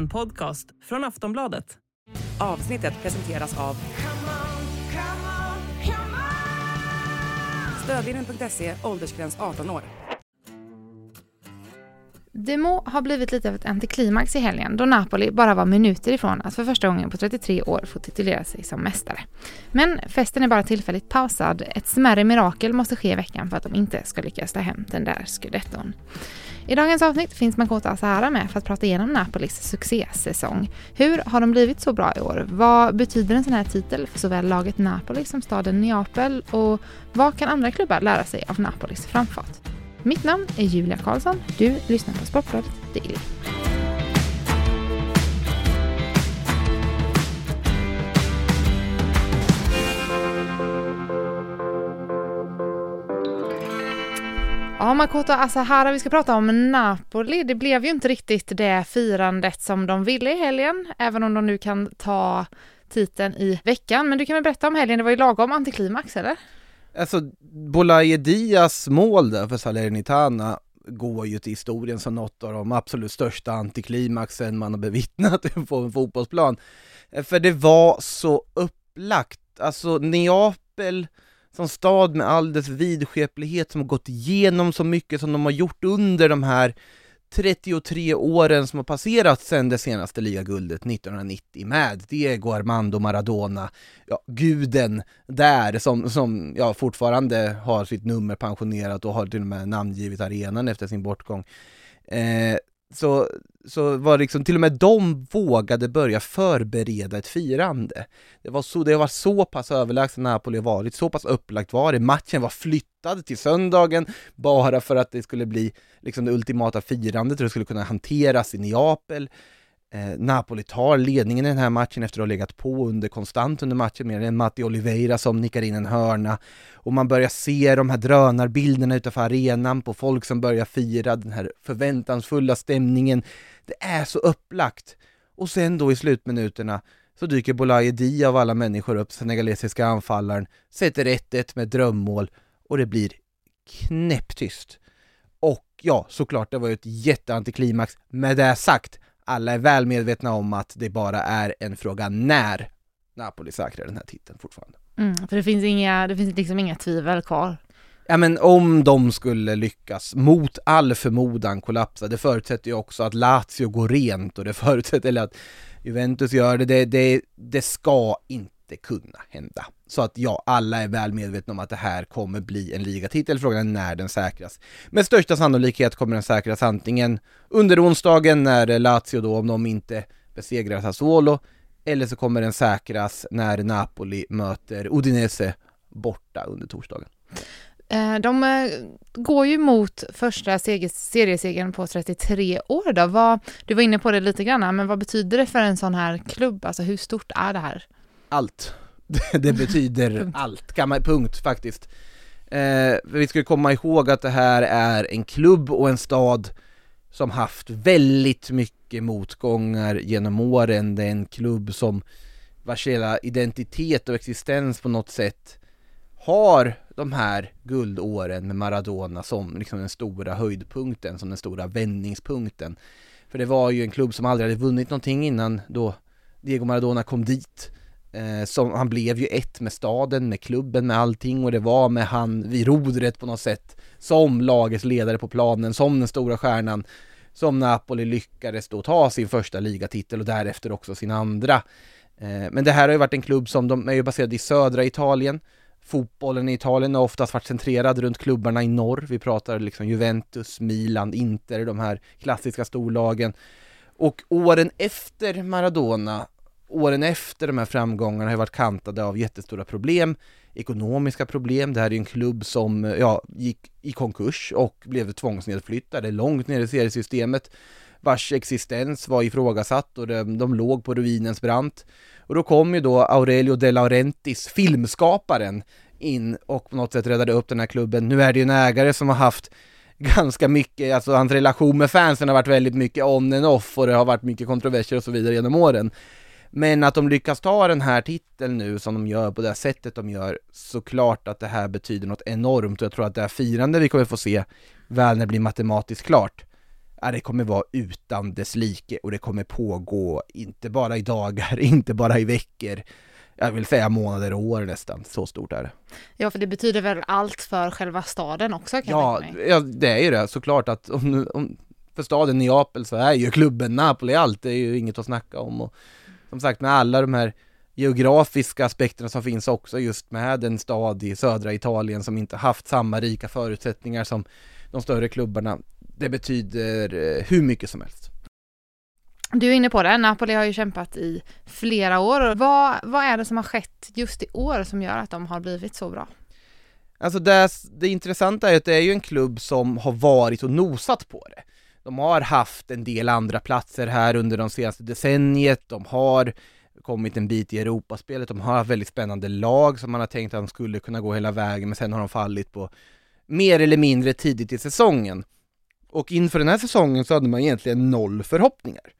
En podcast från Aftonbladet. Avsnittet presenteras av Stödlinjen.se, åldersgräns 18 år. Det må ha blivit lite av ett antiklimax i helgen då Napoli bara var minuter ifrån att för första gången på 33 år få titulera sig som mästare. Men festen är bara tillfälligt pausad. Ett smärre mirakel måste ske i veckan för att de inte ska lyckas ta hem den där scudetton. I dagens avsnitt finns Makoto Asahara med för att prata igenom Napolis succésäsong. Hur har de blivit så bra i år? Vad betyder en sån här titel för såväl laget Napoli som staden Neapel? Och vad kan andra klubbar lära sig av Napolis framfart? Mitt namn är Julia Karlsson. Du lyssnar på Sportbladet Daily. Ja, Makoto Asahara, vi ska prata om Napoli. Det blev ju inte riktigt det firandet som de ville i helgen, även om de nu kan ta titeln i veckan. Men du kan väl berätta om helgen, det var ju lagom antiklimax, eller? Alltså, Bolaye Diaz mål där för Salernitana går ju till historien som något av de absolut största antiklimaxen man har bevittnat på en fotbollsplan. För det var så upplagt, alltså Neapel som stad med all dess vidskeplighet som har gått igenom så mycket som de har gjort under de här 33 åren som har passerat sedan det senaste ligaguldet 1990 med Diego Armando Maradona, ja, guden där som, som ja, fortfarande har sitt nummer pensionerat och har till och med namngivit arenan efter sin bortgång. Eh, så, så var liksom till och med de vågade börja förbereda ett firande. Det var så, det var så pass överlägset Napoli har varit, så pass upplagt var det. Matchen var flyttad till söndagen bara för att det skulle bli liksom det ultimata firandet och det skulle kunna hanteras i Neapel. Eh, Napoli tar ledningen i den här matchen efter att ha legat på under konstant under matchen med en Matti Oliveira som nickar in en hörna och man börjar se de här drönarbilderna utanför arenan på folk som börjar fira den här förväntansfulla stämningen. Det är så upplagt. Och sen då i slutminuterna så dyker Bolaye Dia av alla människor upp, senegalesiska anfallaren, sätter 1-1 med drömmål och det blir knäpptyst. Och ja, såklart, det var ju ett jätteantiklimax. Med det sagt, alla är väl medvetna om att det bara är en fråga när Napoli säkrar den här titeln fortfarande. Mm, för det finns, inga, det finns liksom inga tvivel kvar. Ja men om de skulle lyckas, mot all förmodan kollapsa, det förutsätter ju också att Lazio går rent och det förutsätter, eller att Juventus gör det, det, det, det ska inte kunna hända. Så att ja, alla är väl medvetna om att det här kommer bli en ligatitel, frågan är när den säkras. Med största sannolikhet kommer den säkras antingen under onsdagen när Lazio då, om de inte besegrar Sassuolo, eller så kommer den säkras när Napoli möter Udinese borta under torsdagen. Eh, de eh, går ju mot första seriesegern på 33 år då. Vad, du var inne på det lite grann, men vad betyder det för en sån här klubb? Alltså hur stort är det här? Allt. det betyder allt, kan man, punkt faktiskt. Eh, vi ska komma ihåg att det här är en klubb och en stad som haft väldigt mycket motgångar genom åren. Det är en klubb som vars hela identitet och existens på något sätt har de här guldåren med Maradona som liksom den stora höjdpunkten, som den stora vändningspunkten. För det var ju en klubb som aldrig hade vunnit någonting innan då Diego Maradona kom dit. Eh, som, han blev ju ett med staden, med klubben, med allting och det var med han vid rodret på något sätt som lagets ledare på planen, som den stora stjärnan som Napoli lyckades då ta sin första ligatitel och därefter också sin andra. Eh, men det här har ju varit en klubb som, de är ju baserade i södra Italien. Fotbollen i Italien har oftast varit centrerad runt klubbarna i norr. Vi pratar liksom Juventus, Milan, Inter, de här klassiska storlagen. Och åren efter Maradona åren efter de här framgångarna har varit kantade av jättestora problem, ekonomiska problem. Det här är en klubb som ja, gick i konkurs och blev tvångsnedflyttade långt ner i seriesystemet vars existens var ifrågasatt och de, de låg på ruinens brant. Och då kom ju då Aurelio De Laurentiis, filmskaparen, in och på något sätt räddade upp den här klubben. Nu är det ju en ägare som har haft ganska mycket, alltså hans relation med fansen har varit väldigt mycket on and off och det har varit mycket kontroverser och så vidare genom åren. Men att de lyckas ta den här titeln nu som de gör på det sättet de gör, såklart att det här betyder något enormt. Och jag tror att det här firande vi kommer få se väl när det blir matematiskt klart, ja, det kommer vara utan dess like. Och det kommer pågå inte bara i dagar, inte bara i veckor, jag vill säga månader och år nästan, så stort är det. Ja, för det betyder väl allt för själva staden också kan ja, jag ja, det är ju det. Såklart att om, om, för staden Neapel så är ju klubben Napoli allt, det är ju inget att snacka om. Och som sagt med alla de här geografiska aspekterna som finns också just med en stad i södra Italien som inte haft samma rika förutsättningar som de större klubbarna. Det betyder eh, hur mycket som helst. Du är inne på det, Napoli har ju kämpat i flera år. Vad, vad är det som har skett just i år som gör att de har blivit så bra? Alltså det, det intressanta är att det är ju en klubb som har varit och nosat på det. De har haft en del andra platser här under de senaste decenniet, de har kommit en bit i Europaspelet, de har haft väldigt spännande lag som man har tänkt att de skulle kunna gå hela vägen, men sen har de fallit på mer eller mindre tidigt i säsongen. Och inför den här säsongen så hade man egentligen noll förhoppningar.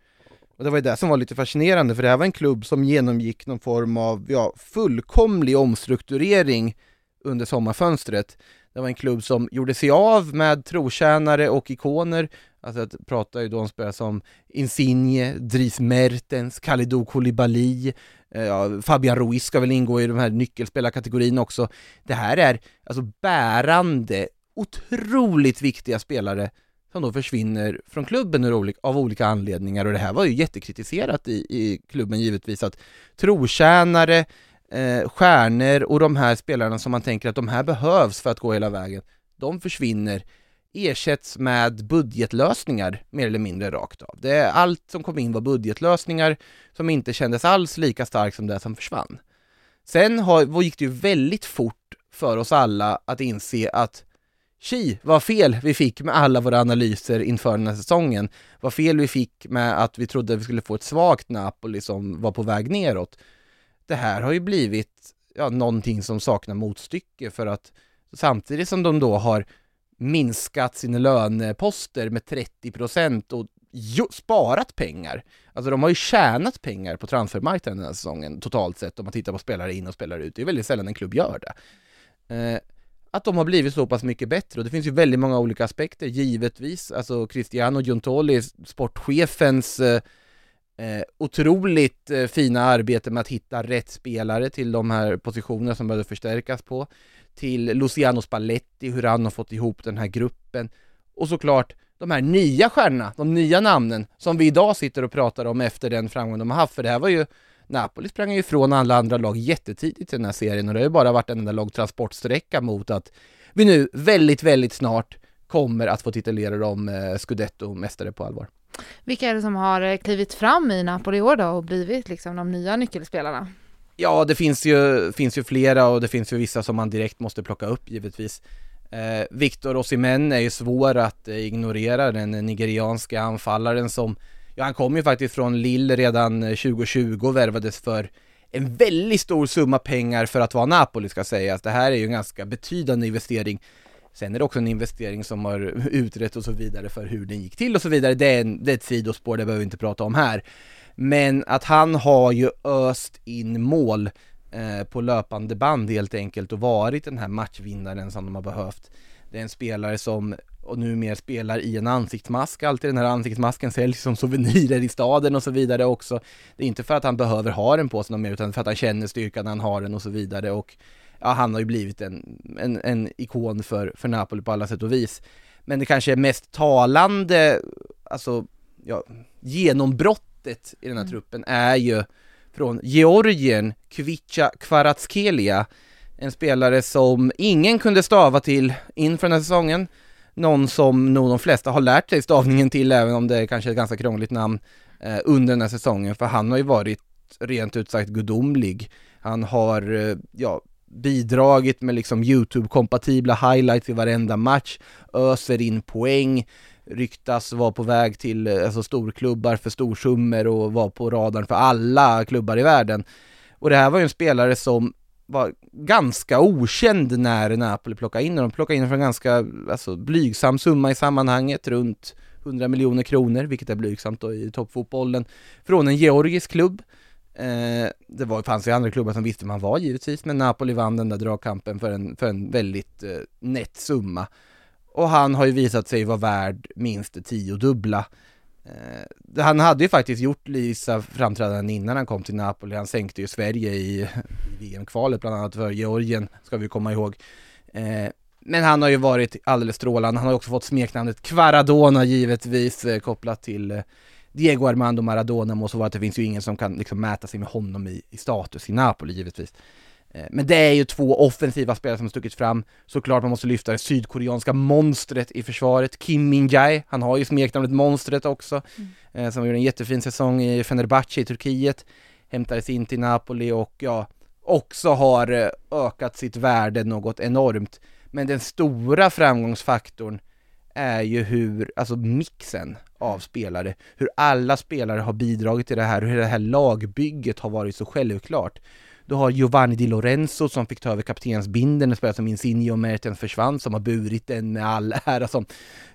Och det var ju det som var lite fascinerande, för det här var en klubb som genomgick någon form av, ja, fullkomlig omstrukturering under sommarfönstret. Det var en klubb som gjorde sig av med trotjänare och ikoner, alltså att prata ju då om spelare som Insigne, Dries Mertens, Kalidou Koulibaly, eh, ja, Fabian Ruiz ska väl ingå i de här nyckelspelarkategorin också. Det här är alltså bärande, otroligt viktiga spelare som då försvinner från klubben av olika anledningar och det här var ju jättekritiserat i, i klubben givetvis att trotjänare, eh, stjärnor och de här spelarna som man tänker att de här behövs för att gå hela vägen, de försvinner ersätts med budgetlösningar mer eller mindre rakt av. Det är allt som kom in var budgetlösningar som inte kändes alls lika starkt som det som försvann. Sen har, gick det ju väldigt fort för oss alla att inse att Tji, vad fel vi fick med alla våra analyser inför den här säsongen. Vad fel vi fick med att vi trodde vi skulle få ett svagt Napoli som var på väg neråt. Det här har ju blivit ja, någonting som saknar motstycke för att samtidigt som de då har minskat sina löneposter med 30% och sparat pengar. Alltså de har ju tjänat pengar på transfermarknaden den här säsongen totalt sett om man tittar på spelare in och spelare ut. Det är väldigt sällan en klubb gör det. Eh, att de har blivit så pass mycket bättre och det finns ju väldigt många olika aspekter givetvis. Alltså Cristiano Giuntoli, sportchefens eh, eh, otroligt eh, fina arbete med att hitta rätt spelare till de här positionerna som behöver förstärkas på. Till Luciano Spalletti, hur han har fått ihop den här gruppen. Och såklart de här nya stjärnorna, de nya namnen som vi idag sitter och pratar om efter den framgång de har haft. För det här var ju Napoli sprang ju ifrån alla andra lag jättetidigt i den här serien och det har ju bara varit en enda lång transportsträcka mot att vi nu väldigt, väldigt snart kommer att få titulera dem eh, scudetto-mästare på allvar. Vilka är det som har eh, klivit fram i Napoli i år då och blivit liksom de nya nyckelspelarna? Ja, det finns ju, finns ju flera och det finns ju vissa som man direkt måste plocka upp givetvis. Eh, Victor Osimhen är ju svår att eh, ignorera, den nigerianska anfallaren som Ja, han kom ju faktiskt från Lille redan eh, 2020 och värvades för en väldigt stor summa pengar för att vara Napoli ska sägas. Det här är ju en ganska betydande investering. Sen är det också en investering som har utrett och så vidare för hur den gick till och så vidare. Det är, en, det är ett sidospår, det behöver vi inte prata om här. Men att han har ju öst in mål eh, på löpande band helt enkelt och varit den här matchvinnaren som de har behövt. Det är en spelare som och numera spelar i en ansiktsmask, alltid den här ansiktsmasken säljs som souvenirer i staden och så vidare också. Det är inte för att han behöver ha den på sig någon mer utan för att han känner styrkan när han har den och så vidare och ja, han har ju blivit en, en, en ikon för, för Napoli på alla sätt och vis. Men det kanske är mest talande, alltså ja, genombrottet i den här mm. truppen är ju från Georgien, Kvicha Kvaratskhelia, en spelare som ingen kunde stava till inför den här säsongen någon som nog de flesta har lärt sig stavningen till, även om det kanske är ett ganska krångligt namn, eh, under den här säsongen, för han har ju varit rent ut sagt gudomlig. Han har, eh, ja, bidragit med liksom YouTube-kompatibla highlights i varenda match, öser in poäng, ryktas vara på väg till eh, alltså storklubbar för storsummor och vara på radarn för alla klubbar i världen. Och det här var ju en spelare som var ganska okänd när Napoli plockade in honom. De plockade in honom för en ganska alltså, blygsam summa i sammanhanget, runt 100 miljoner kronor, vilket är blygsamt då i toppfotbollen, från en georgisk klubb. Eh, det var, fanns ju andra klubbar som visste man var givetvis, men Napoli vann den där dragkampen för en, för en väldigt eh, nätt summa. och han har ju visat sig vara värd minst det tiodubbla. Eh, han hade ju faktiskt gjort Lisa framträdanden innan han kom till Napoli, han sänkte ju Sverige i, i VM-kvalet bland annat för Georgien, ska vi komma ihåg. Eh, men han har ju varit alldeles strålande, han har också fått smeknamnet Kvaradona givetvis eh, kopplat till eh, Diego Armando Maradona må så vara att det finns ju ingen som kan liksom mäta sig med honom i, i status i Napoli givetvis. Eh, men det är ju två offensiva spelare som har stuckit fram. Såklart man måste lyfta det sydkoreanska monstret i försvaret, Kim Min-Jae. Han har ju smeknamnet Monstret också, mm. Eh, som gjorde en jättefin säsong i Fenerbahce i Turkiet. Hämtades in till Napoli och ja, också har eh, ökat sitt värde något enormt. Men den stora framgångsfaktorn är ju hur, alltså mixen av spelare, hur alla spelare har bidragit till det här, hur det här lagbygget har varit så självklart. Du har Giovanni Di Lorenzo som fick ta över kaptensbindeln, en spelare som Insigne och Mertens försvann, som har burit den med all ära som,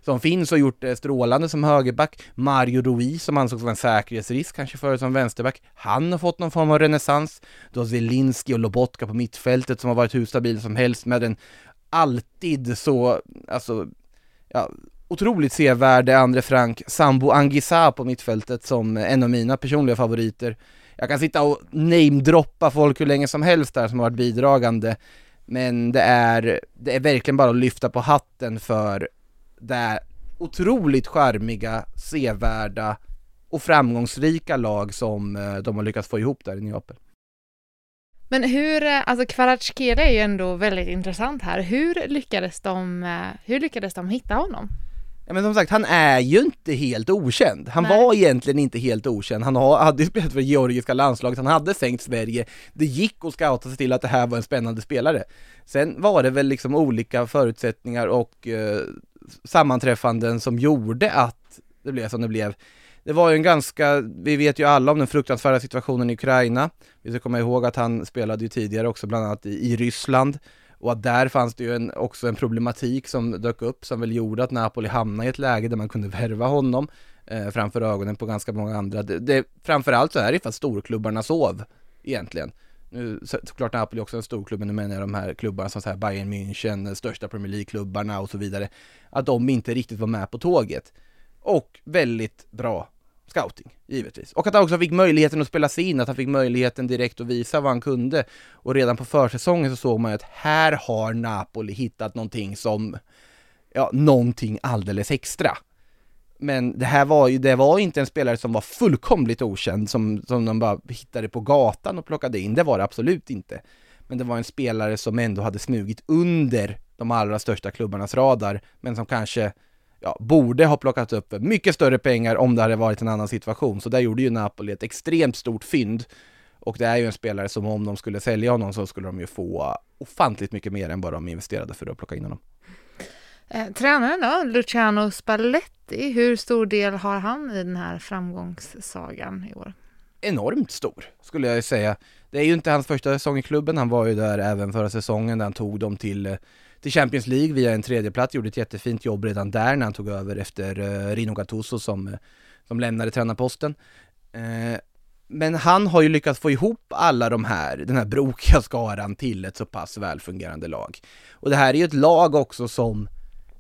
som finns och gjort det strålande som högerback. Mario Ruiz som ansågs vara en säkerhetsrisk kanske förut som vänsterback. Han har fått någon form av renässans. Du har Zelinski och Lobotka på mittfältet som har varit hur stabila som helst med en alltid så, alltså, ja, otroligt sevärde Andre Frank, Sambo Angisa på mittfältet som en av mina personliga favoriter jag kan sitta och namedroppa folk hur länge som helst där som har varit bidragande, men det är, det är verkligen bara att lyfta på hatten för det otroligt charmiga, sevärda och framgångsrika lag som eh, de har lyckats få ihop där i Neapel. Men hur, eh, alltså Kvaratskhelia är ju ändå väldigt intressant här. Hur lyckades de, eh, hur lyckades de hitta honom? Ja men som sagt, han är ju inte helt okänd. Han Nej. var egentligen inte helt okänd. Han hade ju spelat för det georgiska landslaget, han hade sänkt Sverige. Det gick att scouta sig till att det här var en spännande spelare. Sen var det väl liksom olika förutsättningar och eh, sammanträffanden som gjorde att det blev som det blev. Det var ju en ganska, vi vet ju alla om den fruktansvärda situationen i Ukraina. Vi ska komma ihåg att han spelade ju tidigare också bland annat i, i Ryssland. Och att där fanns det ju en, också en problematik som dök upp som väl gjorde att Napoli hamnade i ett läge där man kunde värva honom eh, framför ögonen på ganska många andra. Det, det, framförallt så är det för att storklubbarna sov egentligen. Nu så, såklart Napoli också en storklubb, men nu menar jag de här klubbarna som så här Bayern München, eh, största Premier League-klubbarna och så vidare. Att de inte riktigt var med på tåget. Och väldigt bra scouting, givetvis. Och att han också fick möjligheten att spela sig in, att han fick möjligheten direkt att visa vad han kunde. Och redan på försäsongen så såg man ju att här har Napoli hittat någonting som, ja, någonting alldeles extra. Men det här var ju, det var inte en spelare som var fullkomligt okänd, som, som de bara hittade på gatan och plockade in, det var det absolut inte. Men det var en spelare som ändå hade smugit under de allra största klubbarnas radar, men som kanske ja, borde ha plockat upp mycket större pengar om det hade varit en annan situation. Så där gjorde ju Napoli ett extremt stort fynd. Och det är ju en spelare som om de skulle sälja honom så skulle de ju få ofantligt mycket mer än vad de investerade för att plocka in honom. Eh, tränaren då, Luciano Spalletti, hur stor del har han i den här framgångssagan i år? Enormt stor, skulle jag säga. Det är ju inte hans första säsong i klubben, han var ju där även förra säsongen där han tog dem till eh, till Champions League via en tredjeplats, gjorde ett jättefint jobb redan där när han tog över efter uh, Rino Gattuso som, uh, som lämnade tränarposten. Uh, men han har ju lyckats få ihop alla de här, den här brokiga skaran till ett så pass välfungerande lag. Och det här är ju ett lag också som,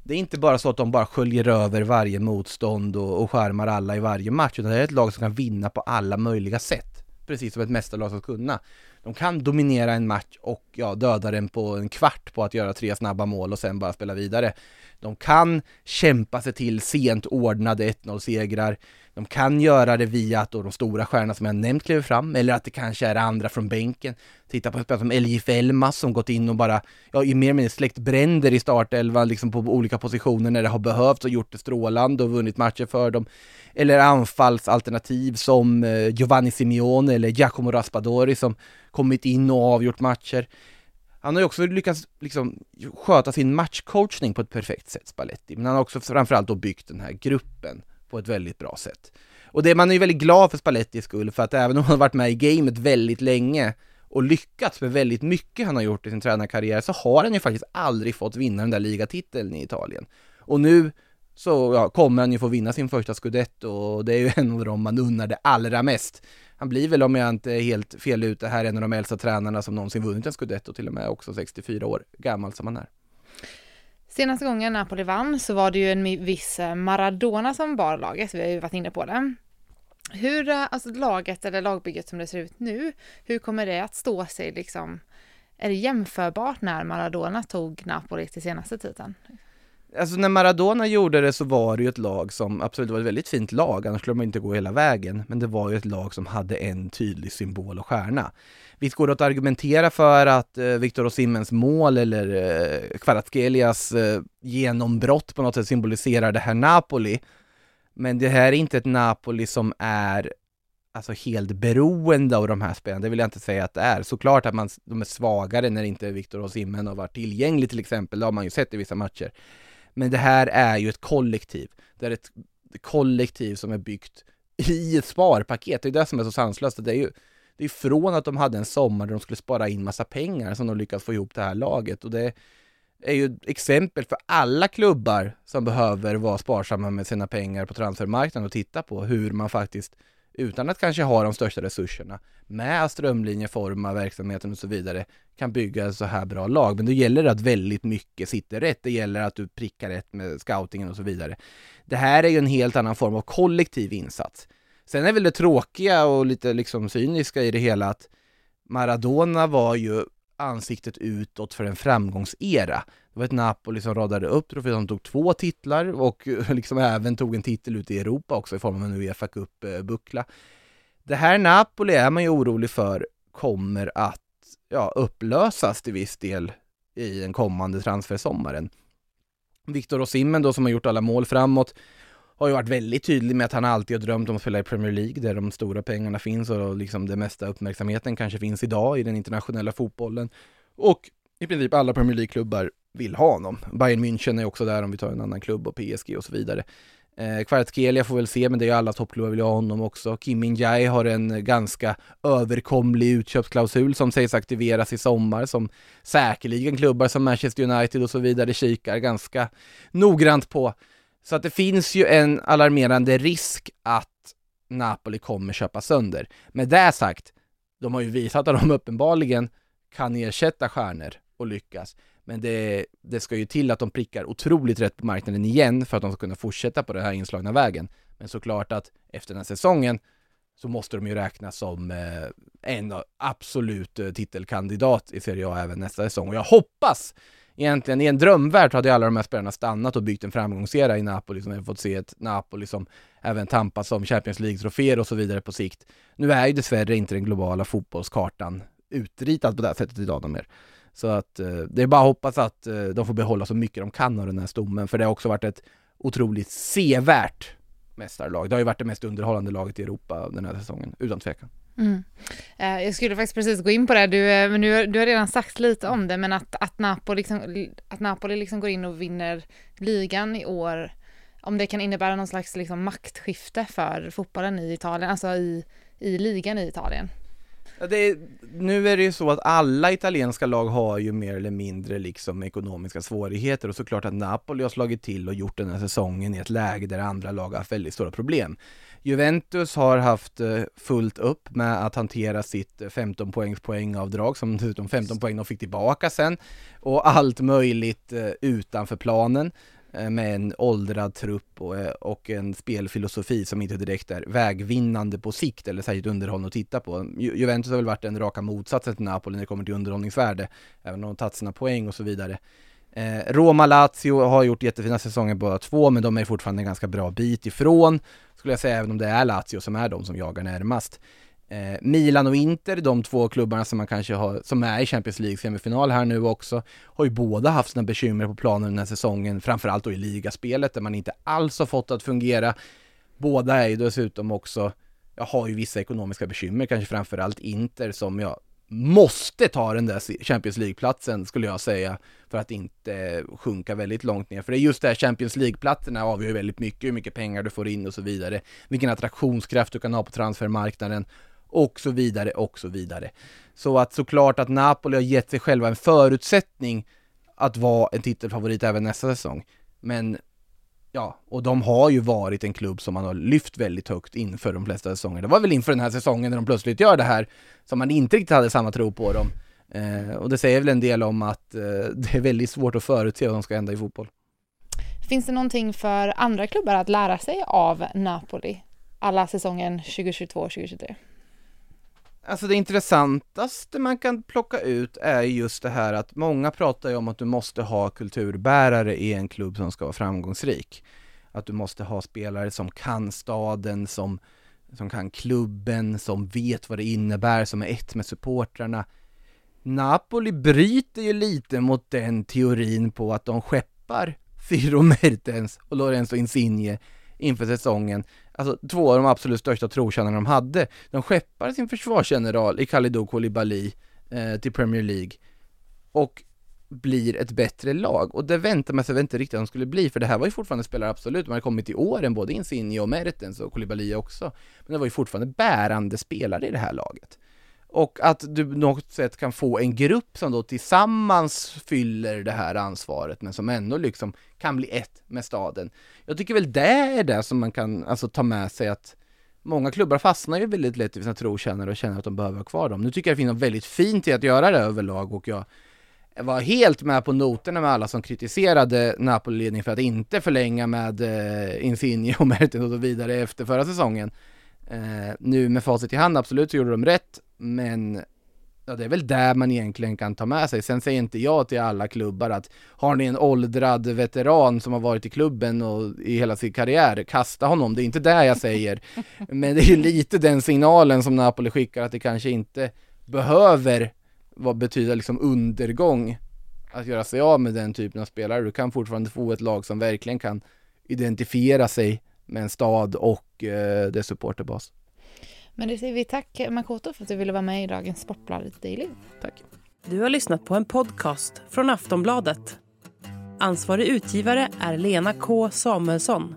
det är inte bara så att de bara sköljer över varje motstånd och, och skärmar alla i varje match, utan det är ett lag som kan vinna på alla möjliga sätt. Precis som ett mästarlag ska kunna de kan dominera en match och ja, döda den på en kvart på att göra tre snabba mål och sen bara spela vidare. De kan kämpa sig till sent ordnade 1-0-segrar. De kan göra det via att då de stora stjärnorna som jag nämnt kliver fram, eller att det kanske är andra från bänken. Titta på en spelare som Eljif Elmas som gått in och bara, ja, i mer eller mindre släckt bränder i startelvan, liksom på olika positioner när det har behövts och gjort det strålande och vunnit matcher för dem. Eller anfallsalternativ som eh, Giovanni Simeone eller Giacomo Raspadori som kommit in och avgjort matcher. Han har ju också lyckats liksom sköta sin matchcoachning på ett perfekt sätt, Spalletti, men han har också framförallt då byggt den här gruppen på ett väldigt bra sätt. Och det, man är ju väldigt glad för Spallettis skull, för att även om han har varit med i gamet väldigt länge och lyckats med väldigt mycket han har gjort i sin tränarkarriär, så har han ju faktiskt aldrig fått vinna den där ligatiteln i Italien. Och nu så ja, kommer han ju få vinna sin första scudetto och det är ju en av dem man unnar det allra mest. Han blir väl, om jag inte är helt fel ute här, en av de äldsta tränarna som någonsin vunnit en scudetto, till och med också 64 år gammal som han är. Senaste gången Napoli vann så var det ju en viss eh, Maradona som bar laget, vi har ju varit inne på det. Hur, eh, alltså laget eller lagbygget som det ser ut nu, hur kommer det att stå sig liksom? Är det jämförbart när Maradona tog Napoli till senaste titeln? Alltså när Maradona gjorde det så var det ju ett lag som, absolut det var ett väldigt fint lag, annars skulle man inte gå hela vägen, men det var ju ett lag som hade en tydlig symbol och stjärna. Visst går det att argumentera för att eh, Victor Osimens mål eller eh, Kvaratskelias eh, genombrott på något sätt symboliserar det här Napoli, men det här är inte ett Napoli som är alltså helt beroende av de här spelarna, det vill jag inte säga att det är. Såklart att man, de är svagare när inte Victor Osimhen har varit tillgänglig till exempel, det har man ju sett i vissa matcher. Men det här är ju ett kollektiv. Det är ett kollektiv som är byggt i ett sparpaket. Det är det som är så sanslöst. Det är ju det är från att de hade en sommar där de skulle spara in massa pengar som de lyckats få ihop det här laget. Och det är ju ett exempel för alla klubbar som behöver vara sparsamma med sina pengar på transfermarknaden och titta på hur man faktiskt utan att kanske ha de största resurserna, med strömlinjeforma verksamheten och så vidare, kan bygga så här bra lag. Men då gäller det att väldigt mycket sitter rätt. Det gäller att du prickar rätt med scoutingen och så vidare. Det här är ju en helt annan form av kollektiv insats. Sen är väl det tråkiga och lite liksom cyniska i det hela att Maradona var ju ansiktet utåt för en framgångsera. Det var ett Napoli som radade upp troféer, de tog två titlar och eh, liksom även tog en titel ute i Europa också i form av en Uefa Cup-buckla. Det här Napoli är man ju orolig för kommer att ja, upplösas till viss del i den kommande transfersommaren. Victor Osimhen då som har gjort alla mål framåt har ju varit väldigt tydlig med att han alltid har drömt om att spela i Premier League där de stora pengarna finns och liksom det mesta uppmärksamheten kanske finns idag i den internationella fotbollen. Och i princip alla Premier League-klubbar vill ha honom. Bayern München är också där om vi tar en annan klubb och PSG och så vidare. Eh, Kvaratskhelia får väl se, men det är ju alla toppklubbar vill ha honom också. Kim Min-Jae har en ganska överkomlig utköpsklausul som sägs aktiveras i sommar, som säkerligen klubbar som Manchester United och så vidare kikar ganska noggrant på. Så att det finns ju en alarmerande risk att Napoli kommer köpa sönder. Med det sagt, de har ju visat att de uppenbarligen kan ersätta stjärnor och lyckas. Men det, det ska ju till att de prickar otroligt rätt på marknaden igen för att de ska kunna fortsätta på den här inslagna vägen. Men såklart att efter den här säsongen så måste de ju räknas som eh, en absolut eh, titelkandidat i Serie A även nästa säsong. Och jag hoppas egentligen, i en drömvärld hade ju alla de här spelarna stannat och byggt en framgångsera i Napoli som vi fått se ett Napoli som även tampas som Champions League-troféer och så vidare på sikt. Nu är ju dessvärre inte den globala fotbollskartan utritad på det här sättet idag mer. Så att eh, det är bara att hoppas att eh, de får behålla så mycket de kan av den här stommen, för det har också varit ett otroligt sevärt mästarlag. Det har ju varit det mest underhållande laget i Europa den här säsongen, utan tvekan. Mm. Eh, jag skulle faktiskt precis gå in på det, du, eh, men du, du har redan sagt lite om det, men att, att, Napoli, liksom, att Napoli liksom går in och vinner ligan i år, om det kan innebära någon slags liksom maktskifte för fotbollen i Italien, alltså i, i ligan i Italien. Det, nu är det ju så att alla italienska lag har ju mer eller mindre liksom ekonomiska svårigheter och såklart att Napoli har slagit till och gjort den här säsongen i ett läge där andra lag har haft väldigt stora problem. Juventus har haft eh, fullt upp med att hantera sitt eh, 15 poängs poängavdrag som dessutom 15 poäng de fick tillbaka sen och allt möjligt eh, utanför planen. Eh, med en åldrad trupp och, eh, och, en spelfilosofi som inte direkt är vägvinnande på sikt eller särskilt underhållande att titta på. Ju Juventus har väl varit den raka motsatsen till Napoli när det kommer till underhållningsvärde, även om de tagit sina poäng och så vidare. Eh, Roma-Lazio har gjort jättefina säsonger båda två, men de är fortfarande en ganska bra bit ifrån, skulle jag säga, även om det är Lazio som är de som jagar närmast. Eh, Milan och Inter, de två klubbarna som man kanske har, som är i Champions League semifinal här nu också, har ju båda haft sina bekymmer på planen den här säsongen, framförallt då i ligaspelet där man inte alls har fått att fungera. Båda är ju dessutom också, jag har ju vissa ekonomiska bekymmer, kanske framförallt Inter som jag måste ta den där Champions League-platsen skulle jag säga för att inte sjunka väldigt långt ner. För det är just det här Champions League-platserna avgör väldigt mycket hur mycket pengar du får in och så vidare. Vilken attraktionskraft du kan ha på transfermarknaden och så vidare och så vidare. Så att såklart att Napoli har gett sig själva en förutsättning att vara en titelfavorit även nästa säsong. Men ja, och de har ju varit en klubb som man har lyft väldigt högt inför de flesta säsonger. Det var väl inför den här säsongen när de plötsligt gör det här som man inte riktigt hade samma tro på dem. Eh, och det säger väl en del om att eh, det är väldigt svårt att förutse vad som ska hända i fotboll. Finns det någonting för andra klubbar att lära sig av Napoli alla säsongen 2022-2023? Alltså det intressantaste man kan plocka ut är just det här att många pratar ju om att du måste ha kulturbärare i en klubb som ska vara framgångsrik. Att du måste ha spelare som kan staden, som, som kan klubben, som vet vad det innebär, som är ett med supportrarna. Napoli bryter ju lite mot den teorin på att de skeppar Firo Mertens och Lorenzo Insigne inför säsongen. Alltså två av de absolut största trotjänarna de hade. De skeppar sin försvarsgeneral i Kalidou Koulibaly eh, till Premier League och blir ett bättre lag. Och det väntade man sig inte riktigt att de skulle bli för det här var ju fortfarande spelare absolut, de hade kommit i åren både Insigne och Mertens och Koulibaly också. Men det var ju fortfarande bärande spelare i det här laget och att du på något sätt kan få en grupp som då tillsammans fyller det här ansvaret men som ändå liksom kan bli ett med staden. Jag tycker väl det är det som man kan alltså ta med sig att många klubbar fastnar ju väldigt lätt i sina trotjänare och känner att de behöver ha kvar dem. Nu tycker jag det finns något väldigt fint i att göra det överlag och jag var helt med på noterna med alla som kritiserade Napoli-ledningen för att inte förlänga med eh, Insigne och Mertens och så vidare efter förra säsongen. Eh, nu med facit i hand, absolut så gjorde de rätt, men ja, det är väl där man egentligen kan ta med sig. Sen säger inte jag till alla klubbar att har ni en åldrad veteran som har varit i klubben och i hela sin karriär, kasta honom. Det är inte det jag säger. Men det är ju lite den signalen som Napoli skickar att det kanske inte behöver vad betyder liksom undergång att göra sig av med den typen av spelare. Du kan fortfarande få ett lag som verkligen kan identifiera sig med en stad och eh, dess supporterbas. Men det säger vi tack Makoto för att du ville vara med i dagens Sportbladet Daily. Tack. Du har lyssnat på en podcast från Aftonbladet. Ansvarig utgivare är Lena K Samuelsson.